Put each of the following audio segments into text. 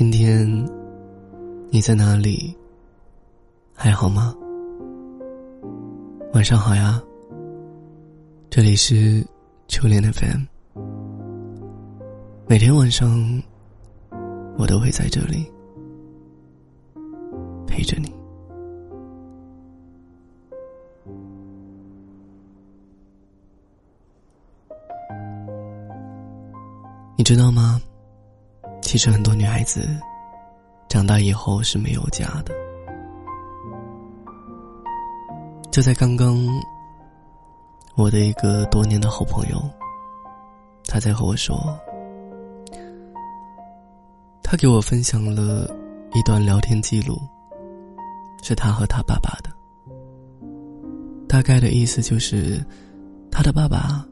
今天你在哪里？还好吗？晚上好呀。这里是秋恋 FM。每天晚上，我都会在这里陪着你。你知道吗？其实很多女孩子长大以后是没有家的。就在刚刚，我的一个多年的好朋友，他在和我说，他给我分享了一段聊天记录，是他和他爸爸的。大概的意思就是，他的爸爸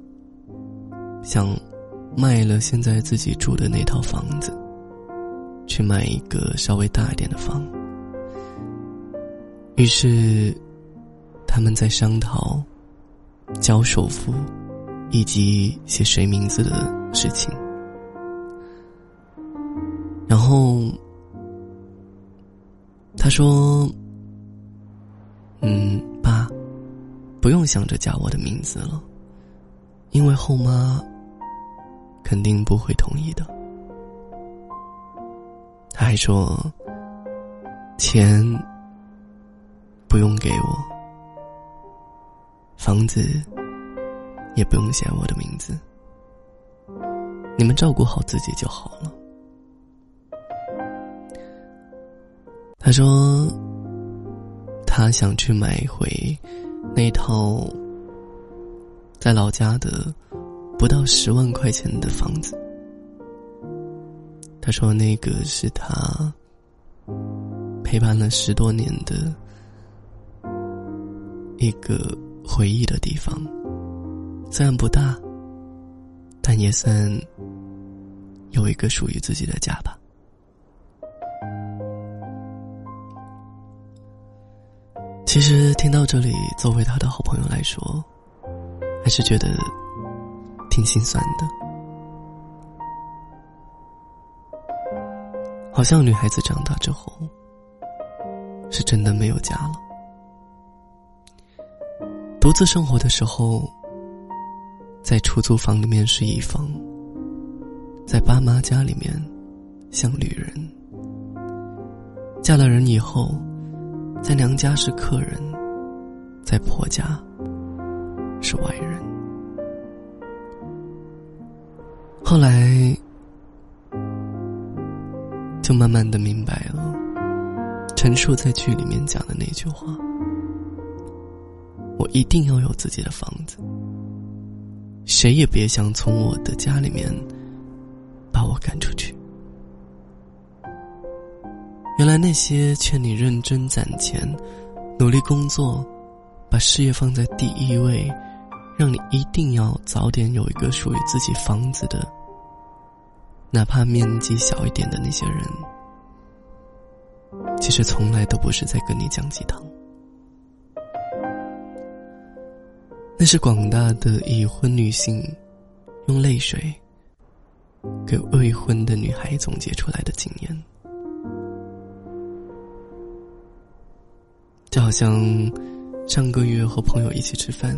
想卖了现在自己住的那套房子。去买一个稍微大一点的房，于是他们在商讨交首付以及写谁名字的事情。然后他说：“嗯，爸，不用想着加我的名字了，因为后妈肯定不会同意的。”他还说：“钱不用给我，房子也不用写我的名字，你们照顾好自己就好了。”他说：“他想去买回那套在老家的不到十万块钱的房子。”他说：“那个是他陪伴了十多年的一个回忆的地方，虽然不大，但也算有一个属于自己的家吧。”其实听到这里，作为他的好朋友来说，还是觉得挺心酸的。好像女孩子长大之后，是真的没有家了。独自生活的时候，在出租房里面是一方，在爸妈家里面像旅人；嫁了人以后，在娘家是客人，在婆家是外人。后来。就慢慢的明白了，陈述在剧里面讲的那句话：“我一定要有自己的房子，谁也别想从我的家里面把我赶出去。”原来那些劝你认真攒钱、努力工作、把事业放在第一位，让你一定要早点有一个属于自己房子的。哪怕面积小一点的那些人，其实从来都不是在跟你讲鸡汤，那是广大的已婚女性用泪水给未婚的女孩总结出来的经验。就好像上个月和朋友一起吃饭，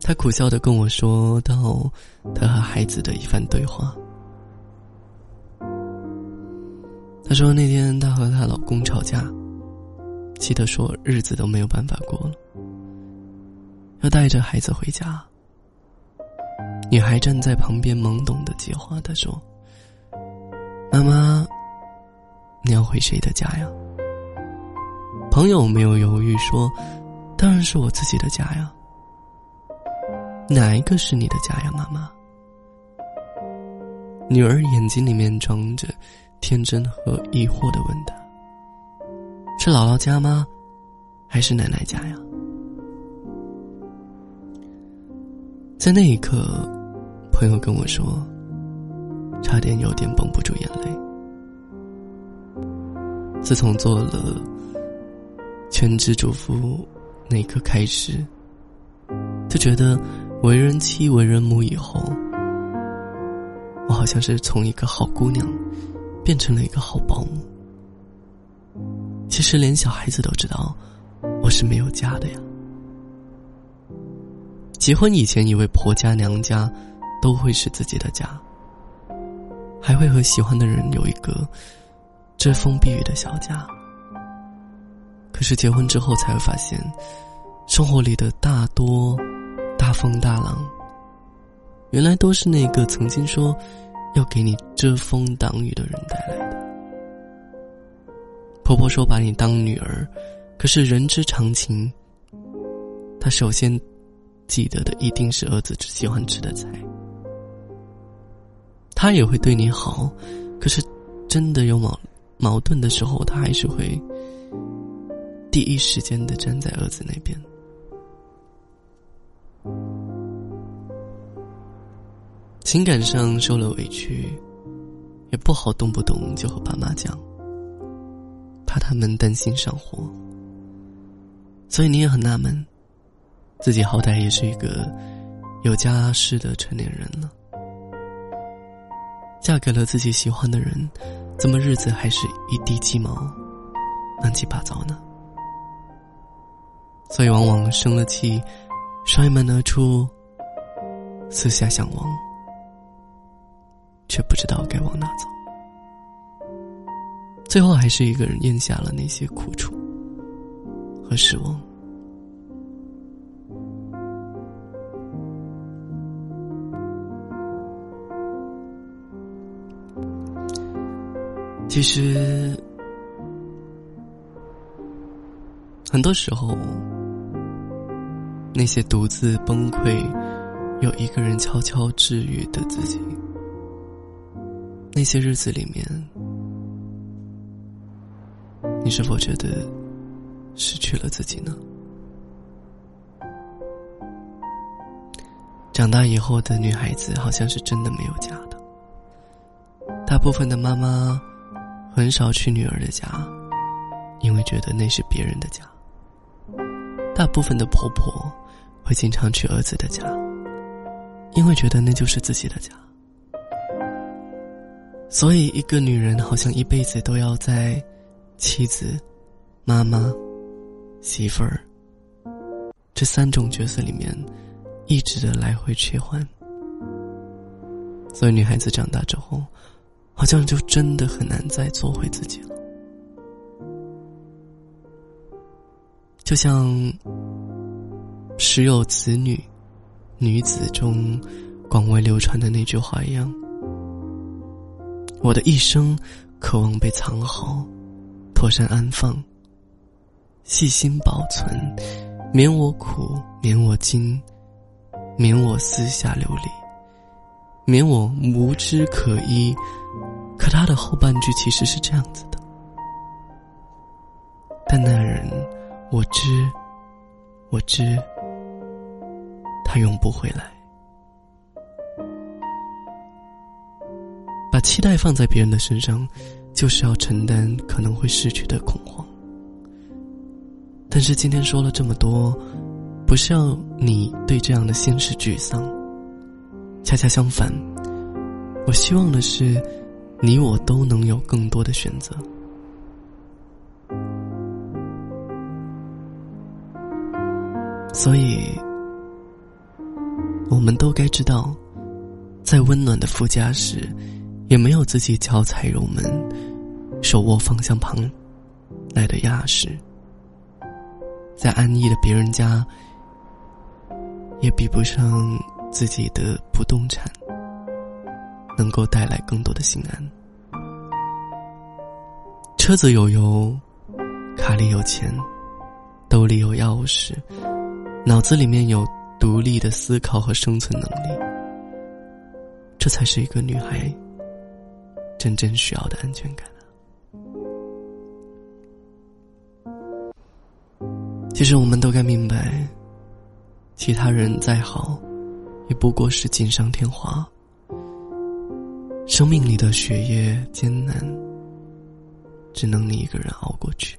他苦笑的跟我说到他和孩子的一番对话。她说那天她和她老公吵架，气得说日子都没有办法过了，要带着孩子回家。女孩站在旁边懵懂的接话，她说：“妈妈，你要回谁的家呀？”朋友没有犹豫说：“当然是我自己的家呀。”哪一个是你的家呀，妈妈？女儿眼睛里面装着。天真和疑惑的问他：“是姥姥家吗？还是奶奶家呀？”在那一刻，朋友跟我说：“差点有点绷不住眼泪。”自从做了全职主妇那一刻开始，就觉得为人妻、为人母以后，我好像是从一个好姑娘。变成了一个好保姆。其实连小孩子都知道，我是没有家的呀。结婚以前，以为婆家娘家都会是自己的家，还会和喜欢的人有一个遮风避雨的小家。可是结婚之后，才会发现，生活里的大多大风大浪，原来都是那个曾经说要给你遮风挡雨的人带来的。婆婆说把你当女儿，可是人之常情，她首先记得的一定是儿子只喜欢吃的菜。她也会对你好，可是真的有矛矛盾的时候，她还是会第一时间的站在儿子那边。情感上受了委屈，也不好动不动就和爸妈讲。怕他们担心上火，所以你也很纳闷，自己好歹也是一个有家室的成年人了，嫁给了自己喜欢的人，怎么日子还是一地鸡毛，乱七八糟呢？所以往往生了气，摔门而出，四下相望，却不知道该往哪走。最后还是一个人咽下了那些苦楚和失望。其实，很多时候，那些独自崩溃，有一个人悄悄治愈的自己，那些日子里面。你是否觉得失去了自己呢？长大以后的女孩子好像是真的没有家的。大部分的妈妈很少去女儿的家，因为觉得那是别人的家。大部分的婆婆会经常去儿子的家，因为觉得那就是自己的家。所以，一个女人好像一辈子都要在。妻子、妈妈、媳妇儿，这三种角色里面，一直的来回切换。所以女孩子长大之后，好像就真的很难再做回自己了。就像《时有子女》女子中广为流传的那句话一样：“我的一生渴望被藏好。”妥善安放，细心保存，免我苦，免我惊，免我私下流离，免我无知可依。可他的后半句其实是这样子的：但那人，我知，我知，他永不回来。期待放在别人的身上。就是要承担可能会失去的恐慌，但是今天说了这么多，不是要你对这样的现实沮丧，恰恰相反，我希望的是，你我都能有更多的选择。所以，我们都该知道，在温暖的副驾驶。也没有自己脚踩油门、手握方向盘来的踏实，在安逸的别人家，也比不上自己的不动产能够带来更多的心安。车子有油，卡里有钱，兜里有钥匙，脑子里面有独立的思考和生存能力，这才是一个女孩。真正需要的安全感其实我们都该明白，其他人再好，也不过是锦上添花。生命里的血液艰难，只能你一个人熬过去。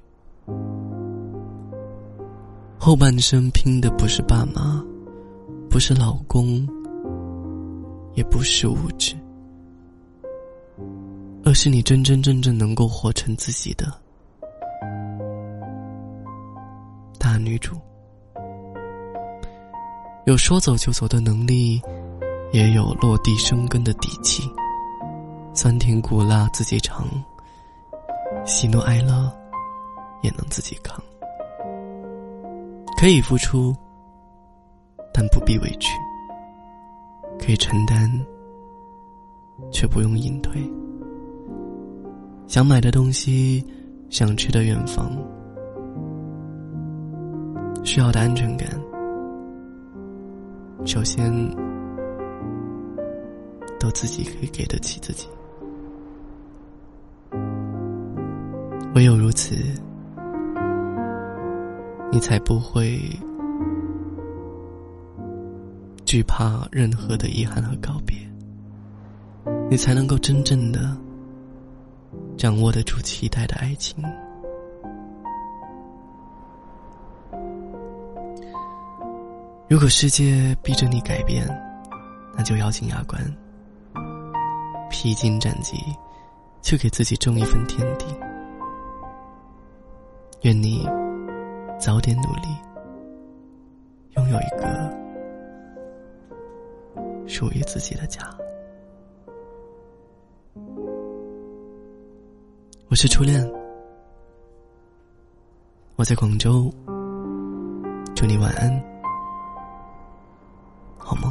后半生拼的不是爸妈，不是老公，也不是物质。而是你真真正正能够活成自己的大女主。有说走就走的能力，也有落地生根的底气。酸甜苦辣自己尝，喜怒哀乐也能自己扛。可以付出，但不必委屈；可以承担，却不用隐退。想买的东西，想去的远方，需要的安全感，首先都自己可以给得起自己。唯有如此，你才不会惧怕任何的遗憾和告别，你才能够真正的掌握得住期待的爱情。如果世界逼着你改变，那就咬紧牙关，披荆斩棘，去给自己种一份天地。愿你早点努力，拥有一个属于自己的家。我是初恋，我在广州，祝你晚安，好梦。